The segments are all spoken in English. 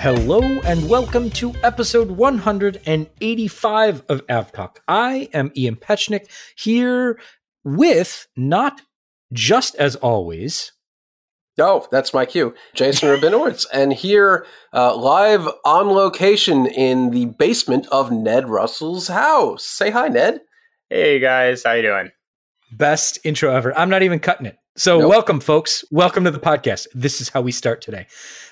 Hello and welcome to episode 185 of AvTalk. I am Ian Petchenik here with not just as always. Oh, that's my cue. Jason Rabinowitz. and here, uh, live on location in the basement of Ned Russell's house. Say hi, Ned. Hey guys, how you doing? Best intro ever. I'm not even cutting it. So, nope. welcome, folks. Welcome to the podcast. This is how we start today.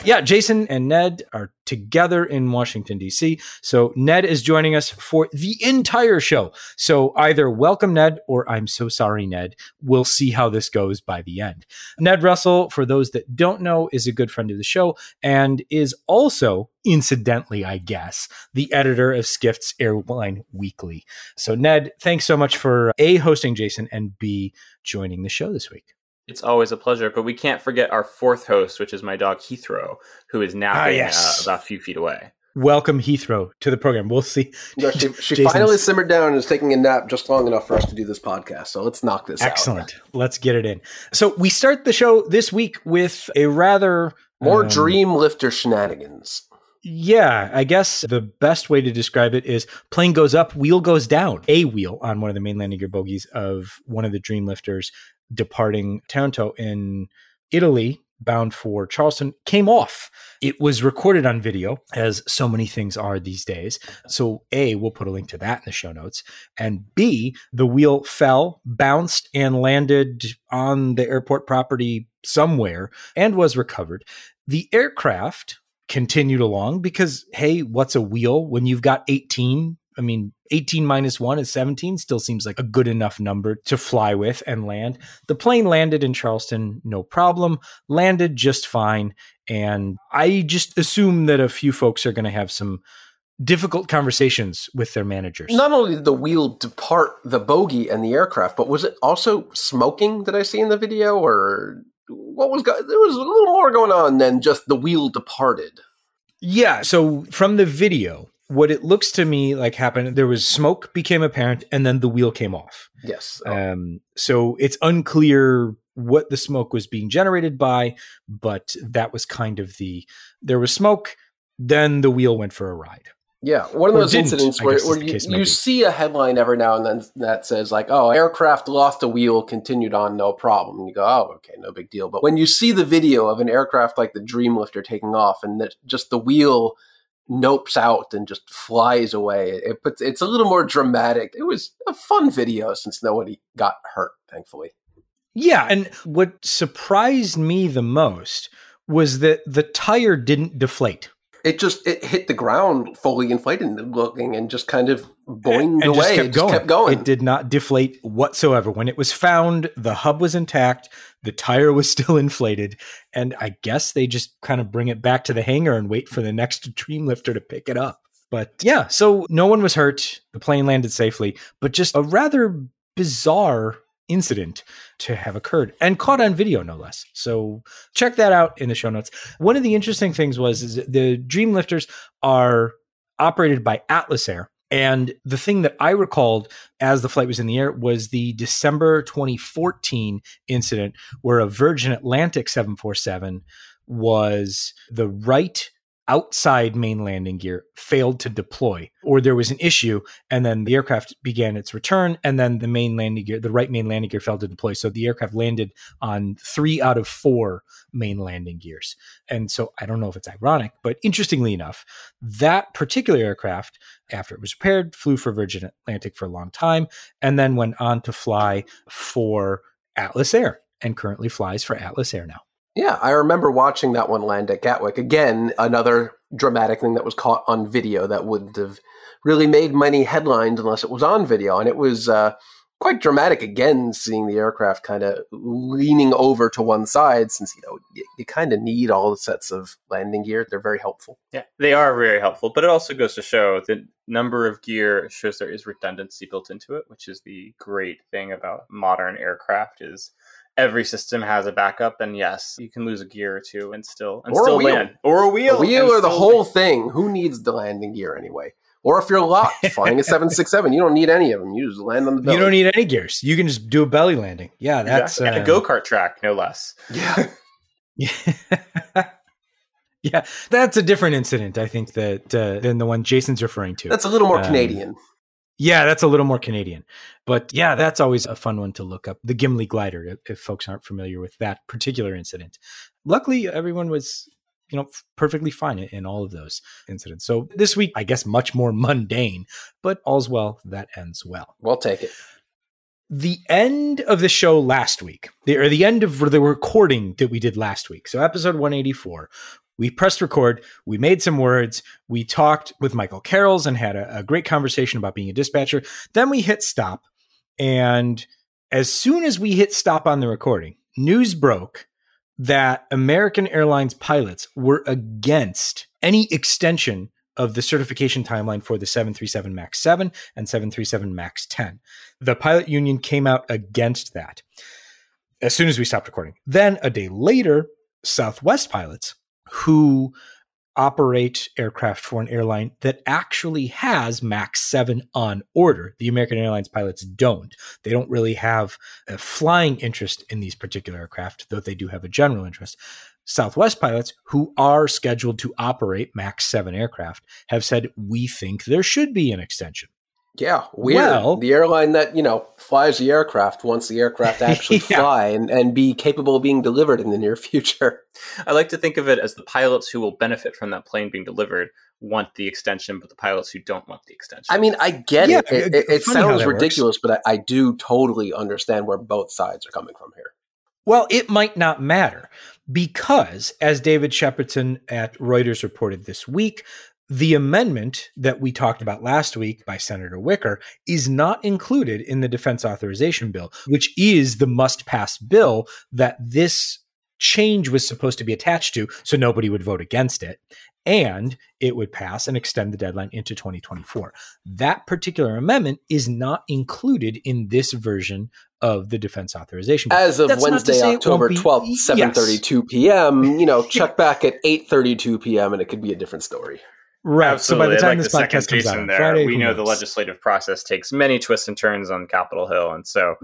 Yeah, Jason and Ned are together in Washington, D.C. So, Ned is joining us for the entire show. So, either welcome, Ned, or I'm so sorry, Ned. We'll see how this goes by the end. Ned Russell, for those that don't know, is a good friend of the show and is also, incidentally, I guess, the editor of Skift's Airline Weekly. So, Ned, thanks so much for A, hosting Jason, and B, joining the show this week. It's always a pleasure, but we can't forget our fourth host, which is my dog Heathrow, who is napping ah, yes. uh, about a few feet away. Welcome Heathrow to the program. We'll see. Yeah, she, she finally simmered down and is taking a nap just long enough for us to do this podcast. So let's knock this Excellent. out. Excellent. Let's get it in. So we start the show this week with a rather more um, dream lifter shenanigans. Yeah, I guess the best way to describe it is plane goes up, wheel goes down. A wheel on one of the main landing gear bogies of one of the Dreamlifters departing Taranto in Italy bound for Charleston came off. It was recorded on video, as so many things are these days. So, A, we'll put a link to that in the show notes. And B, the wheel fell, bounced, and landed on the airport property somewhere and was recovered. The aircraft continued along because, hey, what's a wheel when you've got 18 I mean, 18 minus 1 is 17 still seems like a good enough number to fly with and land. The plane landed in Charleston, no problem, landed just fine. And I just assume that a few folks are going to have some difficult conversations with their managers. Not only did the wheel depart the bogie and the aircraft, but was it also smoking that I see in the video? Or what was, go- there was a little more going on than just the wheel departed. Yeah. So from the video, what it looks to me like happened there was smoke became apparent and then the wheel came off. Yes. Oh. um, so it's unclear what the smoke was being generated by but that was kind of the there was smoke then the wheel went for a ride. Yeah one of those incidents where, where you, you see a headline every now and then that says like oh aircraft lost a wheel continued on no problem. And you go oh okay no big deal. But when you see the video of an aircraft like the dreamlifter taking off and that just the wheel nopes out and just flies away. It puts it's a little more dramatic. It was a fun video since nobody got hurt, thankfully. Yeah, and what surprised me the most was that the tire didn't deflate. It just it hit the ground fully inflated looking and just kind of boinged and away. Just kept, it just kept going. It did not deflate whatsoever. When it was found, the hub was intact, the tire was still inflated, and I guess they just kind of bring it back to the hangar and wait for the next Dreamlifter to pick it up. But yeah, so no one was hurt. The plane landed safely, but just a rather bizarre incident to have occurred and caught on video no less so check that out in the show notes one of the interesting things was the dreamlifters are operated by atlas air and the thing that I recalled as the flight was in the air was the December 2014 incident where a Virgin Atlantic 747 was the right outside main landing gear failed to deploy or there was an issue and then the aircraft began its return and then the main landing gear the right main landing gear failed to deploy. So the aircraft landed on 3 out of 4 main landing gears. And so i don't know if it's ironic but interestingly enough that particular aircraft after it was repaired flew for virgin atlantic for a long time and then went on to fly for atlas air and currently flies for atlas air now yeah, I remember watching that one land at Gatwick. Again, another dramatic thing that was caught on video that wouldn't have really made many headlines unless it was on video. And it was uh, quite dramatic again, seeing the aircraft kind of leaning over to one side, since you know you, you kind of need all the sets of landing gear. They're very helpful. Yeah, they are very helpful. But it also goes to show the number of gear shows there is redundancy built into it, which is the great thing about modern aircraft is every system has a backup, and yes, you can lose a gear or two and still and or still land or a wheel, a wheel or the whole land. thing. Who needs the landing gear anyway? Or if you're locked flying a seven six seven, you don't need any of them. You just land on the belly. You don't need any gears. You can just do a belly landing. Yeah, that's yeah. Uh, a go kart track, no less. Yeah. yeah. Yeah, that's a different incident, I think, that uh, than the one Jason's referring to. That's a little more um, Canadian. Yeah, that's a little more Canadian. But yeah, that's always a fun one to look up. The Gimli glider, if, folks aren't familiar with that particular incident. Luckily, everyone was you know, perfectly fine in, all of those incidents. So this week, I guess, much more mundane, but all's well that ends well. We'll take it. The end of the show last week, the, or the end of the recording that we did last week. So episode 184, we pressed record, we made some words, we talked with Michael Carrolls and had a, a great conversation about being a dispatcher. Then we hit stop. And as soon as we hit stop on the recording, news broke that American Airlines pilots were against any extension of the certification timeline for the 737 MAX 7 and 737 MAX 10. The pilot union came out against that as soon as we stopped recording. Then a day later, Southwest pilots who operate aircraft for an airline that actually has MAX 7 on order. The American Airlines pilots don't. They don't really have a flying interest in these particular aircraft, though they do have a general interest. Southwest pilots who are scheduled to operate MAX 7 aircraft have said, we think there should be an extension. Yeah, weird. Well, the airline that you know flies the aircraft wants the aircraft actually yeah. fly and, and be capable of being delivered in the near future. I like to think of it as the pilots who will benefit from that plane being delivered want the extension, but the pilots who don't want the extension. I mean, I get yeah, it. It, it, it sounds ridiculous, works. but I, I do totally understand where both sides are coming from here. Well, it might not matter because, as David Shepardson at Reuters reported this week, the amendment that we talked about last week by Senator Wicker is not included in the defense authorization bill, which is the must pass bill that this change was supposed to be attached to so nobody would vote against it and it would pass and extend the deadline into 2024. That particular amendment is not included in this version of the defense authorization. Bill. As of That's Wednesday, October 12th, 7:32 yes. p.m., you know, check back at 8:32 p.m. and it could be a different story. Right. Absolutely. So by the time like this the podcast comes out there, Friday, we know knows? the legislative process takes many twists and turns on Capitol Hill, and so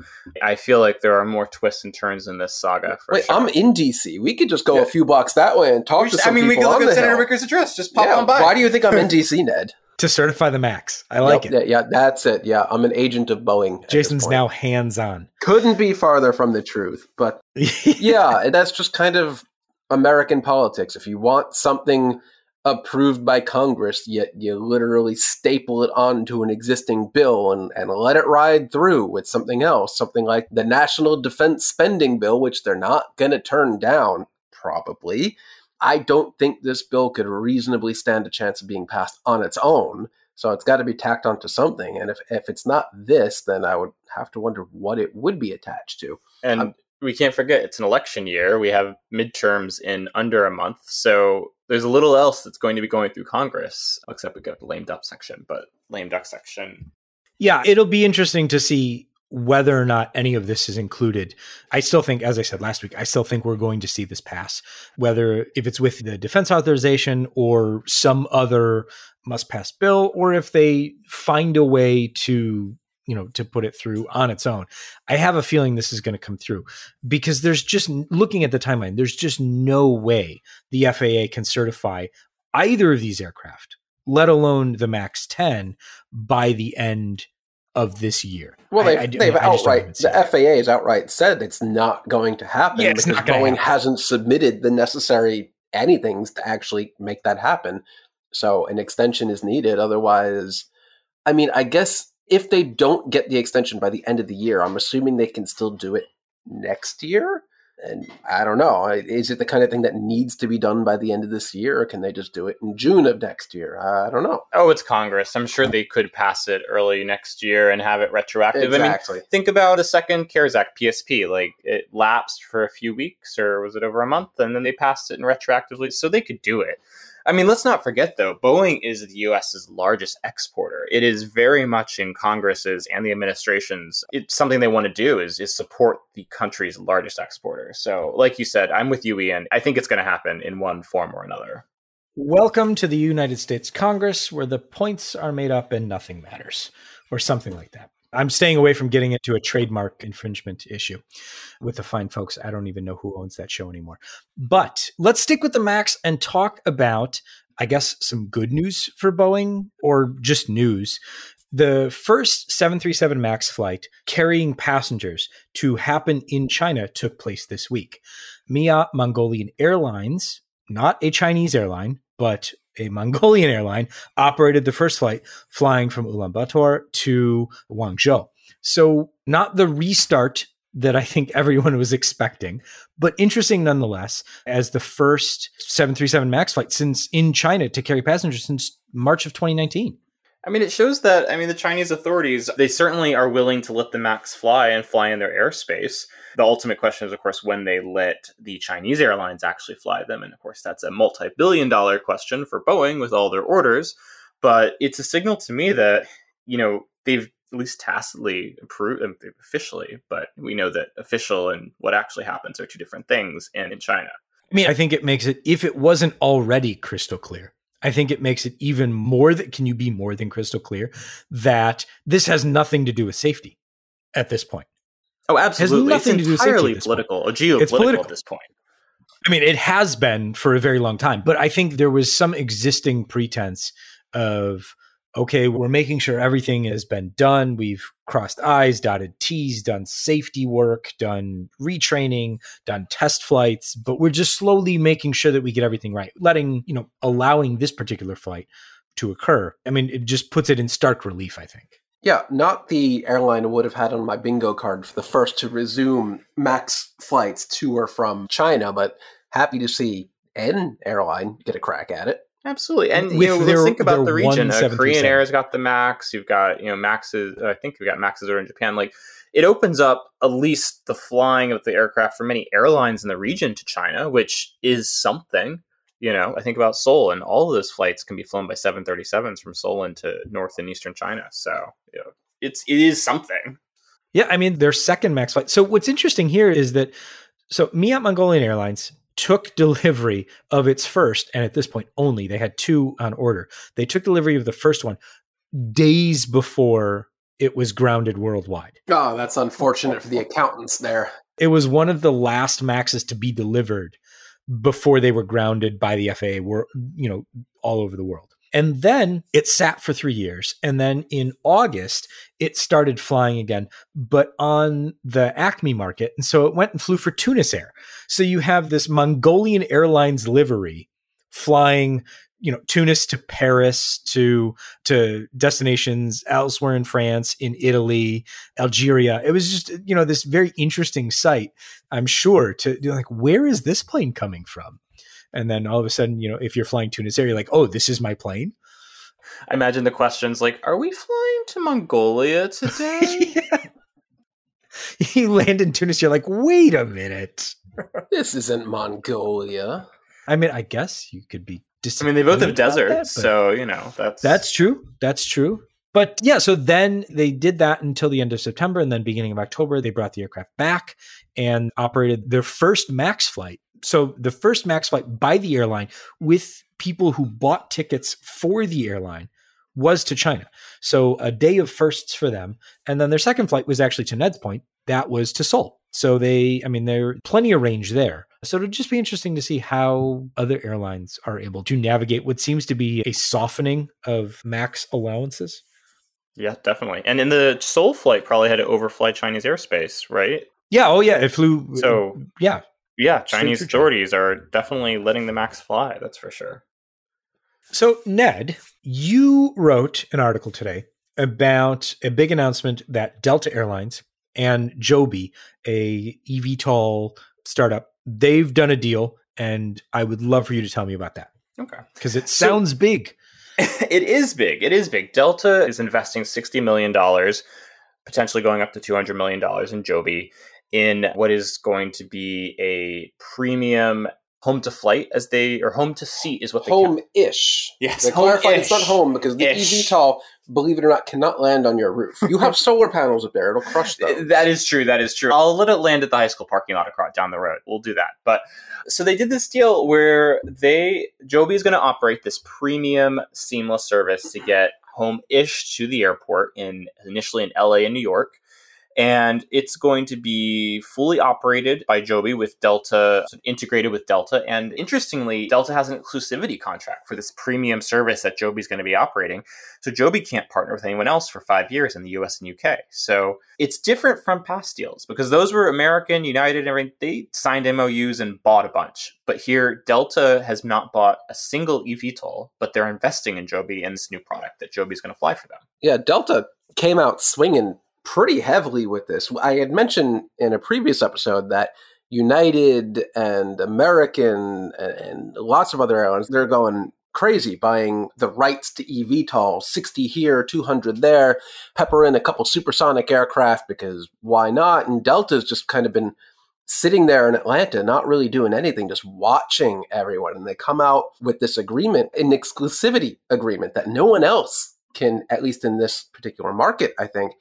I feel like there are more twists and turns in this saga. Wait, sure. I'm in DC. We could just go yeah. a few blocks that way and talk just, to some I mean, we could look at Senator Hill. Wicker's address. Just pop yeah. on by. Why do you think I'm in DC, Ned? to certify the max. I like yep, it. Yeah, that's it. Yeah, I'm an agent of Boeing. Jason's now hands on. Couldn't be farther from the truth. But yeah, that's just kind of American politics. If you want something approved by Congress, yet you literally staple it onto an existing bill and, and let it ride through with something else, something like the National Defense Spending Bill, which they're not going to turn down, probably. I don't think this bill could reasonably stand a chance of being passed on its own. So it's got to be tacked onto something. And if, if it's not this, then I would have to wonder what it would be attached to. And um, we can't forget it's an election year. We have midterms in under a month. So there's a little else that's going to be going through Congress, except we got the lame duck section, but lame duck section. Yeah, it'll be interesting to see whether or not any of this is included. I still think, as I said last week, I still think we're going to see this pass, whether if it's with the defense authorization or some other must pass bill, or if they find a way to you know to put it through on its own i have a feeling this is going to come through because there's just looking at the timeline there's just no way the faa can certify either of these aircraft let alone the max 10 by the end of this year well they've, I, I, they've I outright the it. faa has outright said it's not going to happen yeah, because boeing happen. hasn't submitted the necessary anything's to actually make that happen so an extension is needed otherwise i mean i guess if they don't get the extension by the end of the year, I'm assuming they can still do it next year. And I don't know. Is it the kind of thing that needs to be done by the end of this year, or can they just do it in June of next year? I don't know. Oh, it's Congress. I'm sure they could pass it early next year and have it retroactive. Exactly. I mean, think about a second CARES Act PSP. Like it lapsed for a few weeks, or was it over a month? And then they passed it and retroactively, so they could do it. I mean, let's not forget though, Boeing is the US's largest exporter. It is very much in Congress's and the administration's. It's something they want to do is is support the country's largest exporter. So, like you said, I'm with you, Ian. I think it's going to happen in one form or another. Welcome to the United States Congress, where the points are made up and nothing matters, or something like that. I'm staying away from getting into a trademark infringement issue with the fine folks. I don't even know who owns that show anymore. But let's stick with the Max and talk about, I guess, some good news for Boeing or just news. The first 737 MAX flight carrying passengers to happen in China took place this week. MIAT Mongolian Airlines, not a Chinese airline, but a Mongolian airline, operated the first flight flying from Ulaanbaatar to Guangzhou. So, not the restart that I think everyone was expecting, but interesting nonetheless, as the first 737 MAX flight since in China to carry passengers since March of 2019. I mean, it shows that, I mean, the Chinese authorities, they certainly are willing to let the MAX fly and fly in their airspace. The ultimate question is, of course, when they let the Chinese airlines actually fly them. And of course, that's a multi billion dollar question for Boeing with all their orders. But it's a signal to me that, you know, they've at least tacitly approved um, officially, but we know that official and what actually happens are two different things and in China. I mean, I think it makes it, if it wasn't already crystal clear, I think it makes it even more that can you be more than crystal clear that this has nothing to do with safety at this point. Oh, absolutely. It has nothing it's to do with entirely political or geopolitical it's political. at this point. I mean, it has been for a very long time, but I think there was some existing pretense of okay, we're making sure everything has been done. We've crossed I's, dotted T's, done safety work, done retraining, done test flights, but we're just slowly making sure that we get everything right, letting, you know, allowing this particular flight to occur. I mean, it just puts it in stark relief, I think. Yeah, not the airline I would have had on my bingo card for the first to resume max flights to or from China, but happy to see an airline get a crack at it. Absolutely, and you know, their, let's think about the region. Uh, Korean Air has got the Max. You've got you know Maxes. I think we've got Maxes are in Japan. Like it opens up at least the flying of the aircraft for many airlines in the region to China, which is something. You know, I think about Seoul, and all of those flights can be flown by 737s from Seoul into North and Eastern China. So you know, it's it is something. Yeah, I mean their second Max flight. So what's interesting here is that so MIAT Mongolian Airlines took delivery of its first, and at this point only, they had two on order. They took delivery of the first one days before it was grounded worldwide. Oh, that's unfortunate for the accountants there. It was one of the last Maxes to be delivered before they were grounded by the FAA, were you know, all over the world. And then it sat for three years. And then in August, it started flying again, but on the ACMI market. And so it went and flew for Tunisair. So you have this Mongolian Airlines livery flying you know Tunis to Paris to to destinations elsewhere in France, in Italy, Algeria. It was just you know this very interesting sight. I'm sure to like where is this plane coming from? and then all of a sudden, you know, if you're flying Tunisair, you're like, oh, this is my plane. I imagine the questions like, are we flying to Mongolia today? You land in Tunis, you're like, wait a minute. this isn't Mongolia. I mean, I guess you could be. I mean, they both have deserts, so you know that's that's true. That's true. But yeah, so then they did that until the end of September, and then beginning of October, they brought the aircraft back and operated their first MAX flight so the first max flight by the airline with people who bought tickets for the airline was to China. So a day of firsts for them. And then their second flight was actually to Ned's point, that was to Seoul. So they, I mean, there plenty of range there. So it'd just be interesting to see how other airlines are able to navigate what seems to be a softening of max allowances. Yeah, definitely. And in the Seoul flight, probably had to overfly Chinese airspace, right? Yeah. Oh, yeah. It flew. So yeah, yeah, Chinese authorities are definitely letting the Max fly. That's for sure. So, Ned, you wrote an article today about a big announcement that Delta Airlines and Joby, a eVTOL startup, they've done a deal, and I would love for you to tell me about that. Okay, because it sounds so, big. it is big. It is big. Delta is investing sixty million dollars, potentially going up to two hundred million dollars in Joby in what is going to be a premium home to flight as they or home to seat is what they home ish. Yes, clarify it's not home because the Ish. eVTOL, believe it or not, cannot land on your roof. You have solar panels up there; it'll crush them. That is true. That is true. I'll let it land at the high school parking lot across down the road. We'll do that. But so they did this deal where they Joby is going to operate this premium seamless service to get home ish to the airport in initially in LA and New York and it's going to be fully operated by Joby with Delta integrated with Delta. And interestingly, Delta has an exclusivity contract for this premium service that Joby's going to be operating. So Joby can't partner with anyone else for five years in the US and UK. So it's different from past deals because those were American, United, and. They signed MOUs and bought a bunch. But here, Delta has not bought a single eVTOL, but they're investing in Joby and this new product that Joby's going to fly for them. Yeah, Delta came out swinging pretty heavily with this. I had mentioned in a previous episode that United and American and, lots of other airlines, they're going crazy buying the rights to eVTOL, 60 here, 200 there, pepper in a couple supersonic aircraft because why not? And Delta's just kind of been sitting there in Atlanta, not really doing anything, just watching everyone. And they come out with this agreement, an exclusivity agreement that no one else can, at least in this particular market, I think,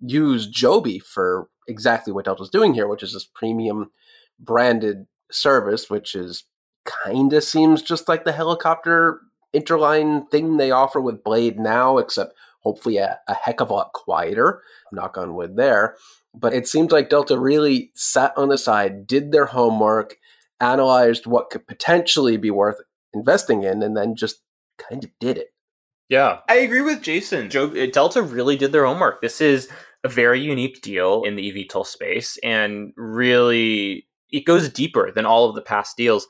use Joby for exactly what Delta's doing here, which is this premium branded service, which is kind of seems just like the helicopter interline thing they offer with Blade now, except hopefully a, a heck of a lot quieter. Knock on wood there. But it seems like Delta really sat on the side, did their homework, analyzed what could potentially be worth investing in, and then just kind of did it. Yeah, I agree with Jason. Joe, Delta really did their homework. This is a very unique deal in the eVTOL space and really it goes deeper than all of the past deals.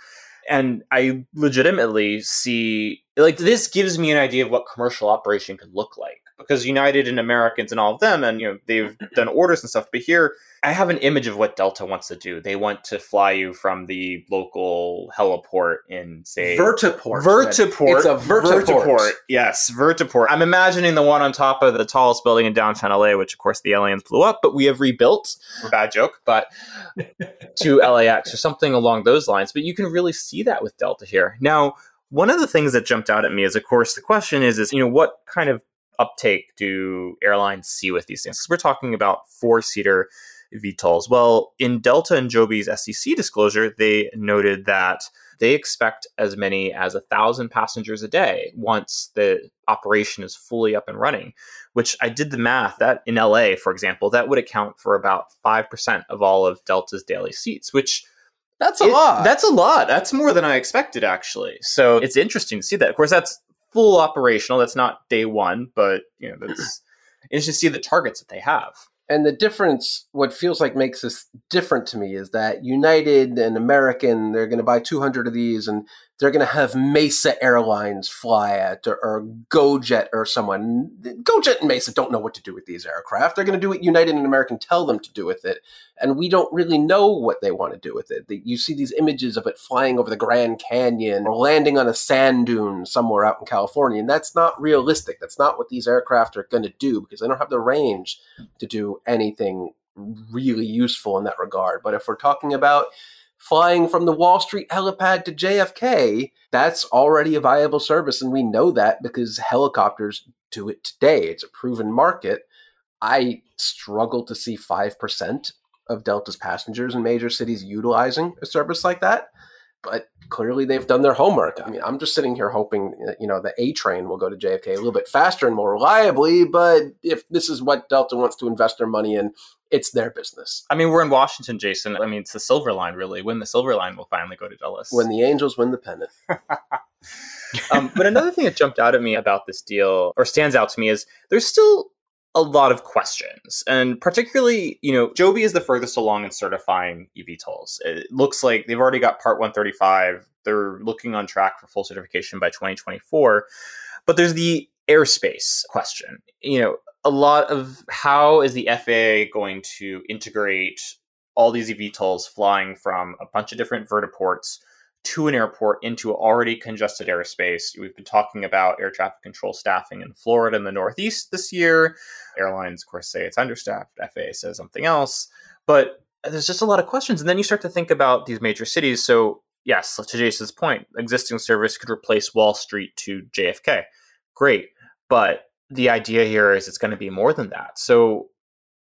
And I legitimately see like this gives me an idea of what commercial operation could look like because United and Americans and all of them, and you know they've done orders and stuff. But here, I have an image of what Delta wants to do. They want to fly you from the local heliport in say vertiport. Vertiport. It's a vertiport. vertiport. Yes, vertiport. I'm imagining the one on top of the tallest building in downtown LA, which of course the aliens blew up, but we have rebuilt. Bad joke, but to LAX or something along those lines. But you can really see that with Delta here now. One of the things that jumped out at me is, of course, the question is, is you know, what kind of uptake do airlines see with these things? Because we're talking about four seater VTOLs. Well, in Delta and Joby's SEC disclosure, they noted that they expect as many as a thousand passengers a day once the operation is fully up and running. Which I did the math that in LA, for example, that would account for about five percent of all of Delta's daily seats, which that's a it, lot. That's a lot. That's more than I expected, actually. So it's interesting to see that. Of course, that's full operational. That's not day one, but you know, that's interesting to see the targets that they have. And the difference, what feels like makes this different to me is that United and American, they're going to buy 200 of these and they're going to have Mesa Airlines fly it or, or GoJet or someone. GoJet and Mesa don't know what to do with these aircraft. They're going to do what United and American tell them to do with it. And we don't really know what they want to do with it. You see these images of it flying over the Grand Canyon or landing on a sand dune somewhere out in California. And that's not realistic. That's not what these aircraft are going to do because they don't have the range to do anything really useful in that regard. But if we're talking about flying from the Wall Street helipad to JFK, that's already a viable service. And we know that because helicopters do it today. It's a proven market. I struggle to see 5% of Delta's passengers in major cities utilizing a service like that. But clearly they've done their homework. I mean, I'm just sitting here hoping, you know, the A train will go to JFK a little bit faster and more reliably. But if this is what Delta wants to invest their money in, it's their business. I mean, we're in Washington, Jason. I mean, it's the Silver Line, really. When the Silver Line will finally go to Dulles. When the Angels win the pennant. um, but another thing that jumped out at me about this deal, or stands out to me, is there's still a lot of questions. And particularly, you know, Joby is the furthest along in certifying eVTOLs. It looks like they've already got Part 135. They're looking on track for full certification by 2024. But there's the airspace question. You know, a lot of how is the FAA going to integrate all these eVTOLs flying from a bunch of different vertiports to an airport into already congested airspace. We've been talking about air traffic control staffing in Florida and the Northeast this year. Airlines, of course, say it's understaffed. FAA says something else. But there's just a lot of questions. And then you start to think about these major cities. So, yes, to Jason's point, existing service could replace Wall Street to JFK. Great. But the idea here is it's going to be more than that. So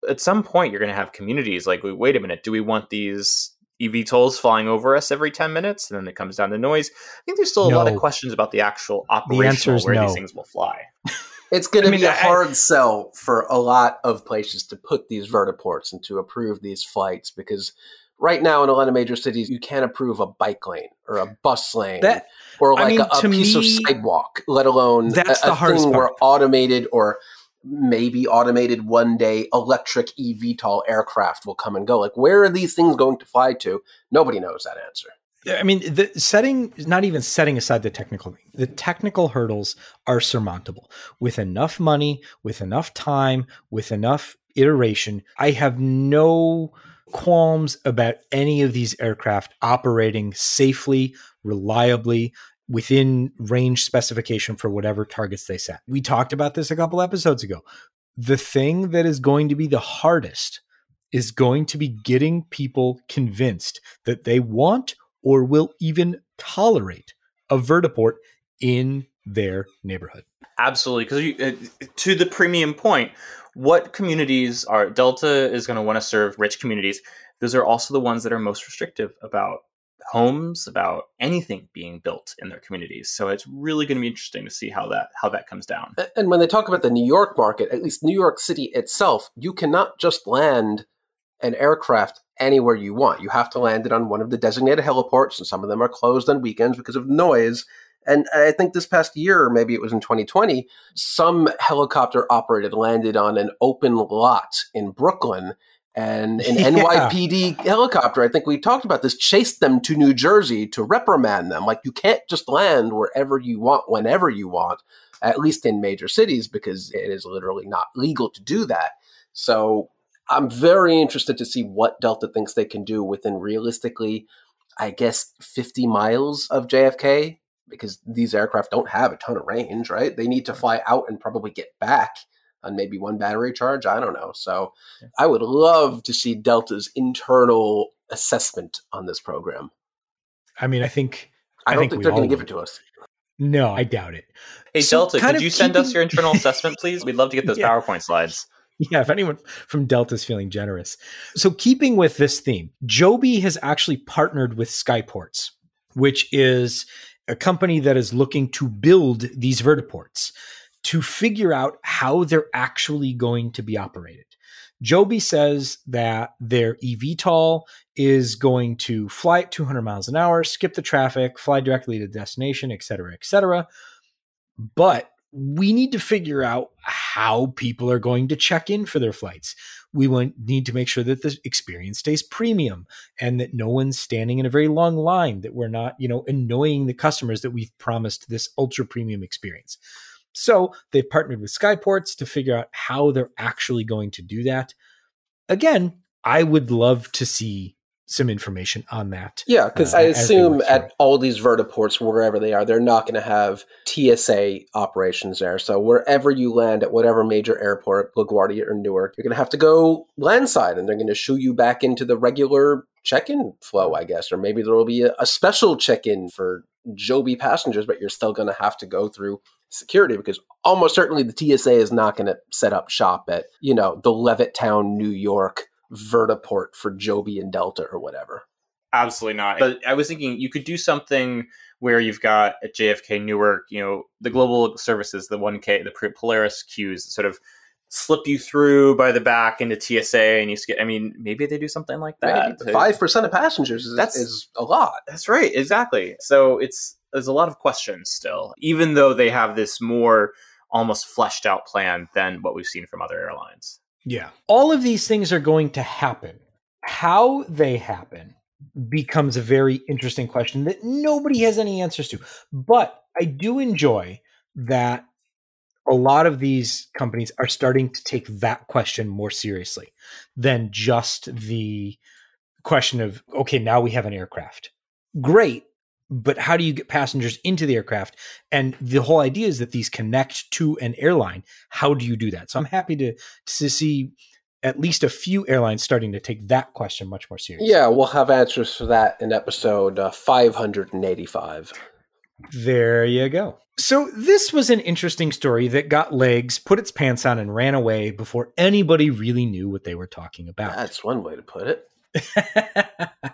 at some point, you're going to have communities like, wait a minute, do we want these eVTOLs flying over us every 10 minutes? And then it comes down to noise. I think there's still a no. lot of questions about the actual operation the where no. these things will fly. It's going to be a hard I, sell for a lot of places to put these vertiports and to approve these flights because right now in a lot of major cities you can't approve a bike lane or a bus lane that, or like I mean, a, a piece me, of sidewalk, let alone that's a, the a thing part. where automated or maybe automated one day electric eVTOL aircraft will come and go. Like, where are these things going to fly to? Nobody knows that answer. I mean, the setting, not even setting aside the technical, the technical hurdles are surmountable with enough money, with enough time, with enough iteration. I have no qualms about any of these aircraft operating safely, reliably, within range specification for whatever targets they set. We talked about this a couple episodes ago. The thing that is going to be the hardest is going to be getting people convinced that they want or will even tolerate a vertiport in their neighborhood. Absolutely, because uh, to the premium point, what communities are Delta is going to want to serve rich communities. Those are also the ones that are most restrictive about homes, about anything being built in their communities. So it's really going to be interesting to see how that how that comes down. And when they talk about the New York market, at least New York City itself, you cannot just land an aircraft anywhere you want. You have to land it on one of the designated heliports, and some of them are closed on weekends because of noise. And I think this past year, maybe it was in 2020, some helicopter operated landed on an open lot in Brooklyn. And an yeah. NYPD helicopter, I think we talked about this, chased them to New Jersey to reprimand them. Like, you can't just land wherever you want, whenever you want, at least in major cities, because it is literally not legal to do that. So I'm very interested to see what Delta thinks they can do within realistically, I guess, 50 miles of JFK, because these aircraft don't have a ton of range, right? They need to fly out and probably get back on maybe one battery charge. I don't know. So I would love to see Delta's internal assessment on this program. I mean, I think. I, I don't think, think they're going to give it to us. No, I doubt it. Hey, so Delta, could you send keeping... us your internal assessment, please? We'd love to get those yeah. PowerPoint slides. Yeah, if anyone from Delta is feeling generous. So, keeping with this theme, Joby has actually partnered with Skyports, which is a company that is looking to build these vertiports to figure out how they're actually going to be operated. Joby says that their eVTOL is going to fly at 200 miles an hour, skip the traffic, fly directly to destination, et cetera, et cetera. But we need to figure out how people are going to check in for their flights. We need to make sure that the experience stays premium and that no one's standing in a very long line, that we're not, you know, annoying the customers that we've promised this ultra premium experience. So they've partnered with Skyports to figure out how they're actually going to do that. Again, I would love to see some information on that. Yeah, because uh, I assume at all these vertiports, wherever they are, they're not going to have TSA operations there. So wherever you land at whatever major airport, LaGuardia or Newark, you're going to have to go landside, and they're going to shoo you back into the regular check-in flow, I guess, or maybe there will be a, a special check-in for Joby passengers, but you're still going to have to go through security because almost certainly the TSA is not going to set up shop at you know the Levittown, New York vertiport for Joby and Delta or whatever. Absolutely not. But I was thinking you could do something where you've got at JFK Newark, you know, the global services, the 1K, the Polaris queues sort of slip you through by the back into TSA and you get, I mean, maybe they do something like that. Five percent of passengers is, that's, is a lot. That's right. Exactly. So it's, there's a lot of questions still, even though they have this more almost fleshed out plan than what we've seen from other airlines. Yeah. All of these things are going to happen. How they happen becomes a very interesting question that nobody has any answers to. But I do enjoy that a lot of these companies are starting to take that question more seriously than just the question of, okay, now we have an aircraft. Great but how do you get passengers into the aircraft? And the whole idea is that these connect to an airline. How do you do that? So I'm happy to to see at least a few airlines starting to take that question much more seriously. Yeah, we'll have answers for that in episode uh, 585. There you go. So, this was an interesting story that got legs, put its pants on, and ran away before anybody really knew what they were talking about. That's one way to put it.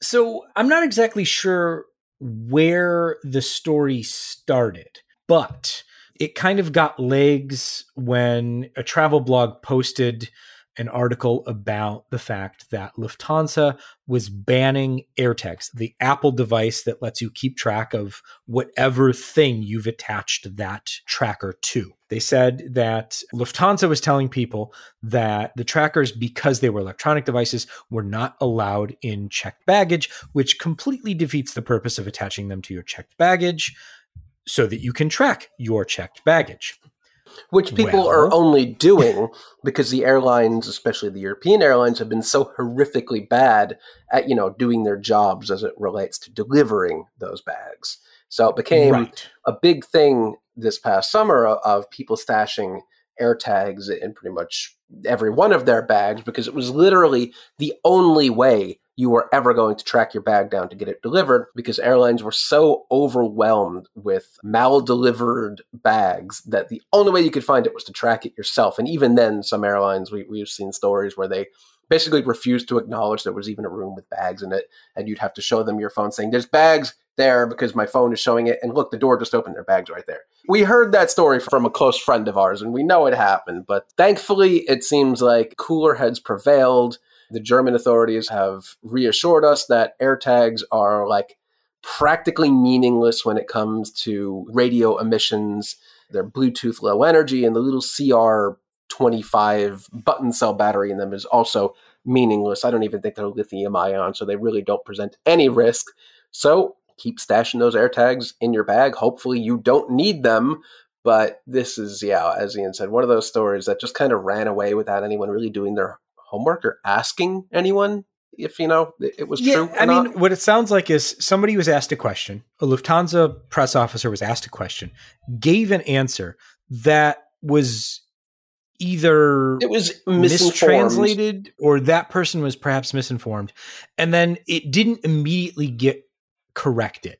So I'm not exactly sure where the story started, but It kind of got legs when a travel blog posted an article about the fact that Lufthansa was banning AirTags, the Apple device that lets you keep track of whatever thing you've attached that tracker to. They said that Lufthansa was telling people that the trackers, because they were electronic devices, were not allowed in checked baggage, which completely defeats the purpose of attaching them to your checked baggage so that you can track your checked baggage which people well, are only doing because the airlines, especially the European airlines, have been so horrifically bad at you know doing their jobs as it relates to delivering those bags. So it became right. a big thing this past summer of people stashing air tags in pretty much every one of their bags because it was literally the only way you were ever going to track your bag down to get it delivered because airlines were so overwhelmed with mal delivered bags that the only way you could find it was to track it yourself. And even then, some airlines, we, we've seen stories where they basically refused to acknowledge there was even a room with bags in it. And you'd have to show them your phone saying, There's bags there because my phone is showing it. And look, the door just opened, their bags right there. We heard that story from a close friend of ours, and we know it happened. But thankfully, it seems like cooler heads prevailed the German authorities have reassured us that AirTags are like practically meaningless when it comes to radio emissions. They're Bluetooth low energy, and the little CR25 button cell battery in them is also meaningless. I don't even think they're lithium ion, so they really don't present any risk. So keep stashing those AirTags in your bag. Hopefully, you don't need them. But this is, yeah, as Ian said, one of those stories that just kind of ran away without anyone really doing their homework or asking anyone if you know it was yeah, true. I not. mean, what it sounds like is somebody was asked a question. A Lufthansa press officer was asked a question, gave an answer that was either it was mistranslated or that person was perhaps misinformed, and then it didn't immediately get corrected.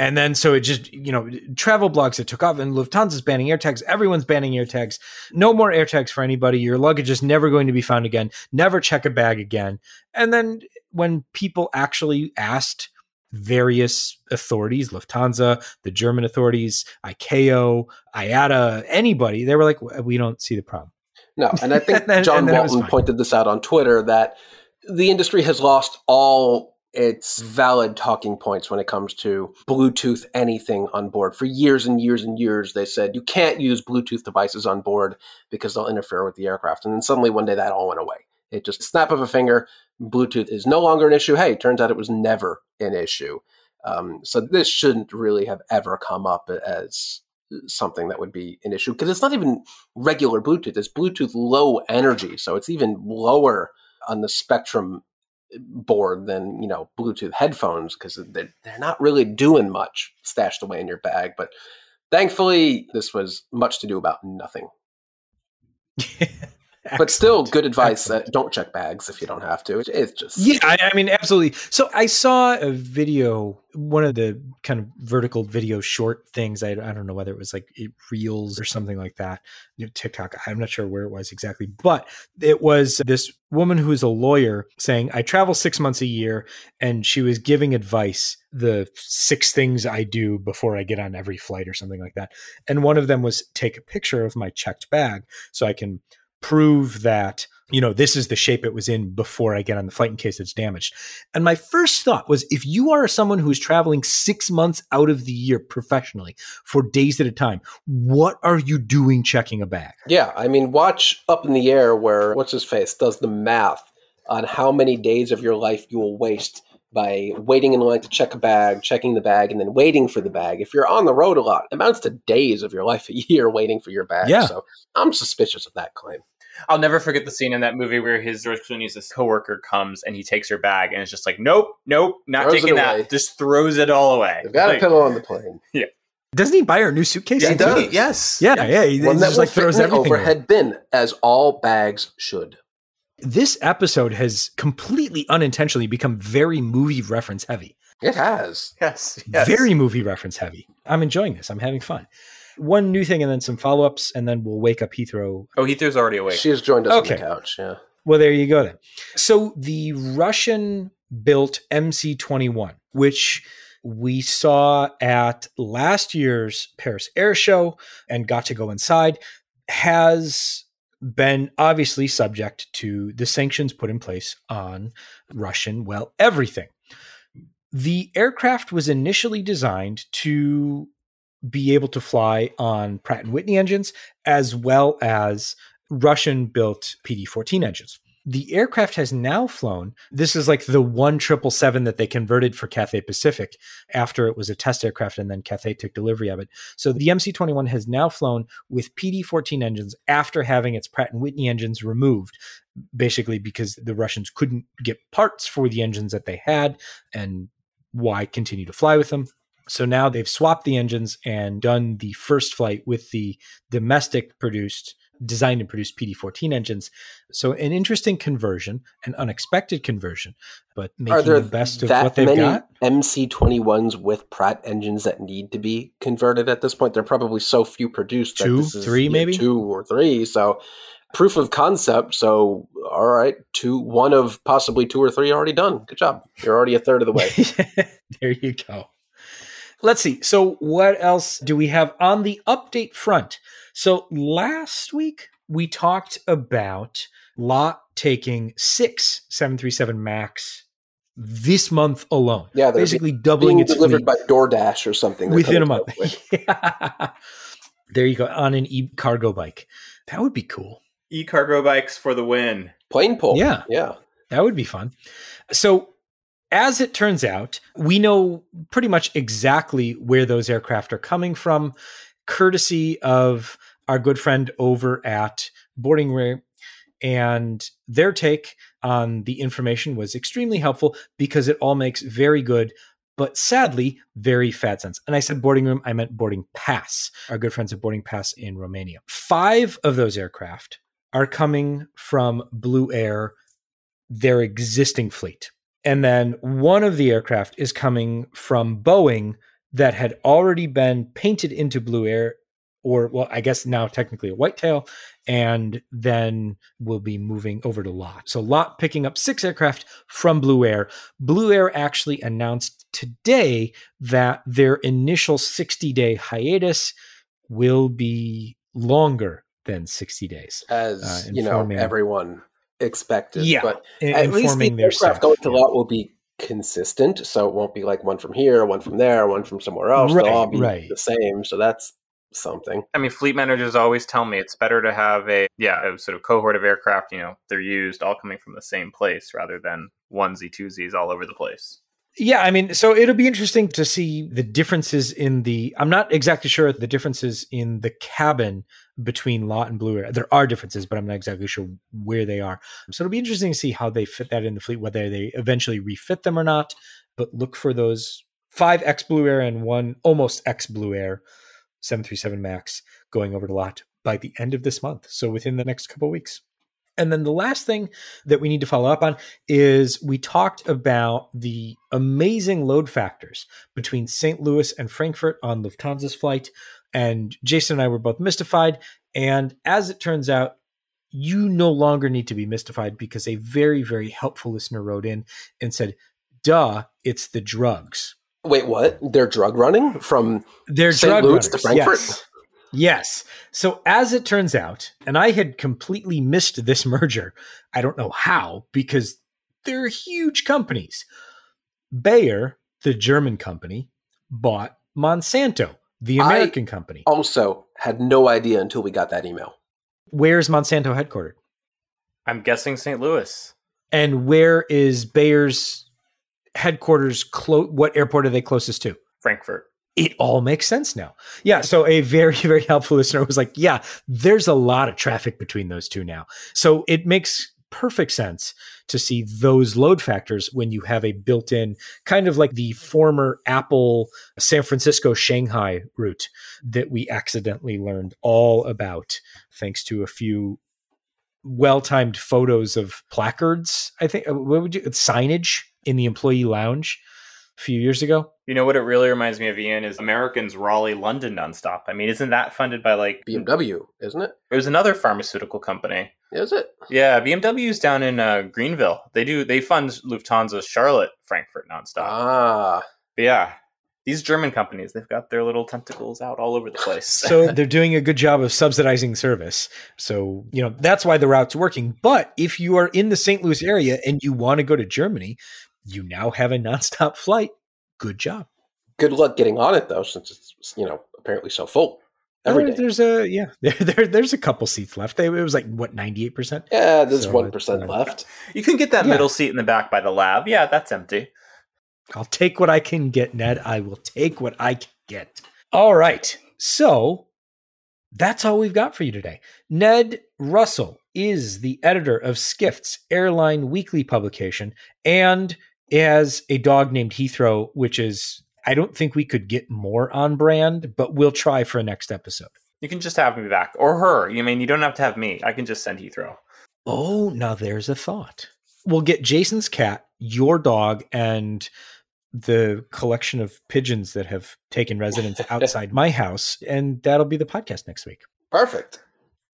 And then so it just, you know, travel blogs it took off and Lufthansa's banning AirTags. Everyone's banning AirTags. No more AirTags for anybody. Your luggage is never going to be found again. Never check a bag again. And then when people actually asked various authorities, Lufthansa, the German authorities, ICAO, IATA, anybody, they were like, we don't see the problem. No, and I think and then, John Walton pointed this out on Twitter that the industry has lost all it's valid talking points when it comes to Bluetooth anything on board. For years and years and years, they said you can't use Bluetooth devices on board because they'll interfere with the aircraft. And then suddenly one day that all went away. It just snap of a finger, Bluetooth is no longer an issue. Hey, turns out it was never an issue. Um, so this shouldn't really have ever come up as something that would be an issue because it's not even regular Bluetooth. It's Bluetooth low energy, so it's even lower on the spectrum board than you know Bluetooth headphones because they're, they're not really doing much stashed away in your bag. But thankfully, this was much to do about nothing. but still, good advice. That don't check bags if you don't have to. It's just yeah. I, I, mean, absolutely. So I saw a video, one of the kind of vertical video short things. I, I don't know whether it was like reels or something like that. You know, TikTok. I'm not sure where it was exactly, but it was this woman who is a lawyer saying, "I travel six months a year," and she was giving advice the six things I do before I get on every flight or something like that. And one of them was take a picture of my checked bag so I can prove that you know this is the shape it was in before i get on the flight in case it's damaged and my first thought was if you are someone who's traveling six months out of the year professionally for days at a time what are you doing checking a bag yeah i mean watch up in the air where what's his face does the math on how many days of your life you will waste by waiting in line to check a bag, checking the bag, and then waiting for the bag. If you're on the road a lot, it amounts to days of your life a year waiting for your bag. Yeah. So I'm suspicious of that claim. I'll never forget the scene in that movie where his George Clooney's coworker comes and he takes her bag and it's just like, nope, nope, not throws taking that. Just throws it all away. They've got like, a pillow on the plane. Yeah. Doesn't he buy her a new suitcase? Yeah, he does. Yes. Yeah, yeah. He, One just like throws everything overhead bin, as all bags should. This episode has completely unintentionally become very movie reference heavy. It has. Yes, yes. Very movie reference heavy. I'm enjoying this. I'm having fun one new thing and then some follow ups, and then we'll wake up Heathrow. Oh, Heathrow's already awake. She has joined us okay. on the couch. Yeah. Well, there you go then. So the Russian built MC 21, which we saw at last year's Paris Air Show and got to go inside has been obviously subject to the sanctions put in place on Russian, well, everything. The aircraft was initially designed to be able to fly on Pratt and Whitney engines as well as Russian built PD 14 engines. The aircraft has now flown. This is like the one triple seven that they converted for Cathay Pacific after it was a test aircraft and then Cathay took delivery of it. So the MC 21 has now flown with PD 14 engines after having its Pratt and Whitney engines removed, basically because the Russians couldn't get parts for the engines that they had. And why continue to fly with them? So now they've swapped the engines and done the first flight with the domestic produced designed and produced PD14 engines. So an interesting conversion, an unexpected conversion, but making the best of what they've many got. MC21s with Pratt engines that need to be converted at this point. They're probably so few produced. Two, is, three, maybe two or three. So proof of concept. So all right, two, one of possibly two or three already done. Good job. You're already a third of the way. there you go. Let's see. So, what else do we have on the update front? So last week we talked about Lot taking six 737 Max this month alone. Yeah, basically doubling its delivered by DoorDash or something within a month. there you go on an e cargo bike. That would be cool. E cargo bikes for the win. Plane pull. Yeah, yeah, that would be fun. So as it turns out, we know pretty much exactly where those aircraft are coming from courtesy of our good friend over at Boarding Room. And their take on the information was extremely helpful because it all makes very good, but sadly, very fat sense. And I said boarding room, I meant boarding pass. Our good friends at Boarding Pass in Romania. Five of those aircraft are coming from Blue Air, their existing fleet. And then one of the aircraft is coming from Boeing that had already been painted into Blue Air, or well, I guess now technically a whitetail, and then we'll be moving over to Lot. So Lot picking up six aircraft from Blue Air. Blue Air actually announced today that their initial 60 day hiatus will be longer than 60 days. As uh, you know, everyone expected. Yeah, but at least the aircraft going to Lot will be consistent, so it won't be like one from here, one from there, one from somewhere else. Right, They'll all be right. the same. So that's something. I mean, fleet managers always tell me it's better to have a yeah, a sort of cohort of aircraft. You know, they're used all coming from the same place rather than onesie twosies all over the place. Yeah, I mean, so it'll be interesting to see the differences in the. I'm not exactly sure the differences in the cabin between Lot and Blue Air. There are differences, but I'm not exactly sure where they are. So it'll be interesting to see how they fit that in the fleet, whether they eventually refit them or not. But look for those five X Blue Air and one almost X Blue Air 737 Max going over to Lot by the end of this month. So within the next couple weeks. And then the last thing that we need to follow up on is we talked about the amazing load factors between St. Louis and Frankfurt on Lufthansa's flight. And Jason and I were both mystified. And as it turns out, you no longer need to be mystified because a very, very helpful listener wrote in and said, duh, it's the drugs. Wait, what? They're drug running from They're St. drug Louis runners. to Frankfurt? Yes. Yes. So as it turns out, and I had completely missed this merger. I don't know how because they're huge companies. Bayer, the German company, bought Monsanto, the American I company. Also, had no idea until we got that email. Where's Monsanto headquartered? I'm guessing St. Louis. And where is Bayer's headquarters? Clo- what airport are they closest to? Frankfurt it all makes sense now. Yeah. So a very, very helpful listener was like, yeah, there's a lot of traffic between those two now. So it makes perfect sense to see those load factors when you have a built in kind of like the former Apple San Francisco Shanghai route that we accidentally learned all about thanks to a few well timed photos of placards. I think, uh, what would you, signage in the employee lounge few years ago. You know what it really reminds me of, Ian, is Americans Raleigh London nonstop. I mean, isn't that funded by like BMW, isn't it? It was another pharmaceutical company. Is it? Yeah, BMW's down in uh, Greenville. They do they fund Lufthansa Charlotte Frankfurt nonstop. Ah. But yeah, these German companies, they've got their little tentacles out all over the place. so they're doing a good job of subsidizing service. So, you know, that's why the route's working. But if you are in the St. Louis area and you want to go to Germany, you now have a nonstop flight. Good job. Good luck getting on it though, since it's you know apparently so full. Every there, There's a yeah, there, there, there's a couple seats left. It was like what ninety eight percent. Yeah, there's one uh, so uh, left. You can get that yeah. middle seat in the back by the lab. Yeah, that's empty. I'll take what I can get, Ned. I will take what I can get. All right. So that's all we've got for you today. Ned Russell is the editor of Skift's airline weekly publication and has a dog named Heathrow, which is, I don't think we could get more on brand, but we'll try for a next episode. You can just have me back or her. You mean you don't have to have me. I can just send Heathrow. Oh, now there's a thought. We'll get Jason's cat, your dog, and the collection of pigeons that have taken residence outside my house, and that'll be the podcast next week. Perfect.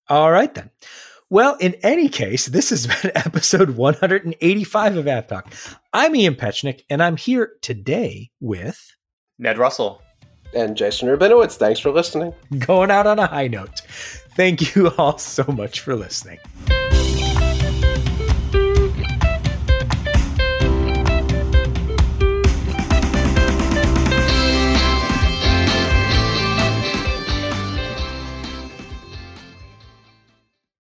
All right, then. Well, in any case, this has been episode 185 of Av Talk. I'm Ian Petchenik, and I'm here today with Ned Russell and Jason Rabinowitz. Thanks for listening. Going out on a high note. Thank you all so much for listening.